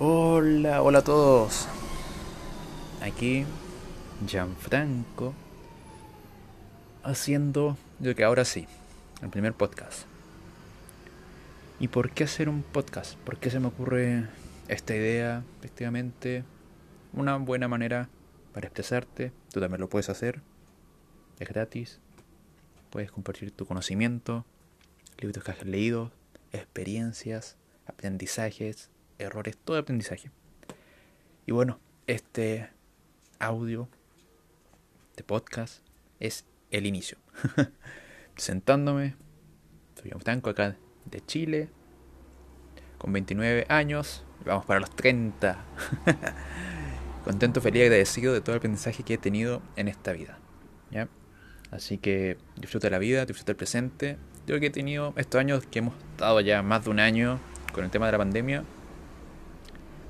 Hola, hola a todos. Aquí Gianfranco haciendo lo que ahora sí, el primer podcast. ¿Y por qué hacer un podcast? ¿Por qué se me ocurre esta idea? Efectivamente, una buena manera para expresarte. Tú también lo puedes hacer. Es gratis. Puedes compartir tu conocimiento, libros que has leído, experiencias, aprendizajes, errores, todo aprendizaje. Y bueno, este audio, este podcast, es el inicio. Presentándome, soy un Franco acá de Chile, con 29 años, vamos para los 30. Contento, feliz agradecido de todo el aprendizaje que he tenido en esta vida. ¿ya? Así que disfruta la vida, disfruta el presente. Creo que he tenido estos años que hemos estado ya más de un año con el tema de la pandemia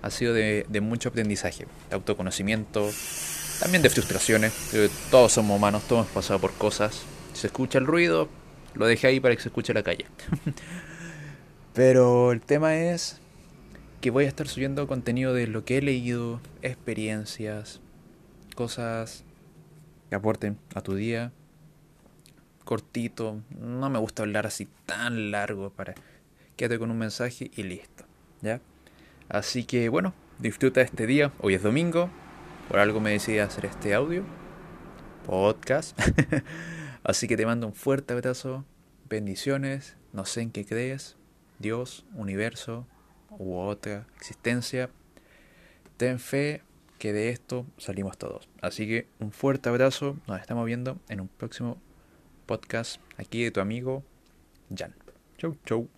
ha sido de, mucho aprendizaje, de autoconocimiento, también de frustraciones. todos somos humanos, todos hemos pasado por cosas. Si se escucha el ruido, lo dejé ahí para que se escuche la calle. Pero el tema es que voy a estar subiendo contenido de lo que he leído, experiencias, cosas que aporten a tu día. Cortito, no me gusta hablar así tan largo para quédate con un mensaje y listo, ¿ya? Así que bueno, disfruta este día. Hoy es domingo. Por algo me decidí hacer este audio. Podcast. Así que te mando un fuerte abrazo. Bendiciones. No sé en qué crees. Dios, universo u otra existencia. Ten fe que de esto salimos todos. Así que un fuerte abrazo. Nos estamos viendo en un próximo podcast aquí de tu amigo Jan. Chau, chau.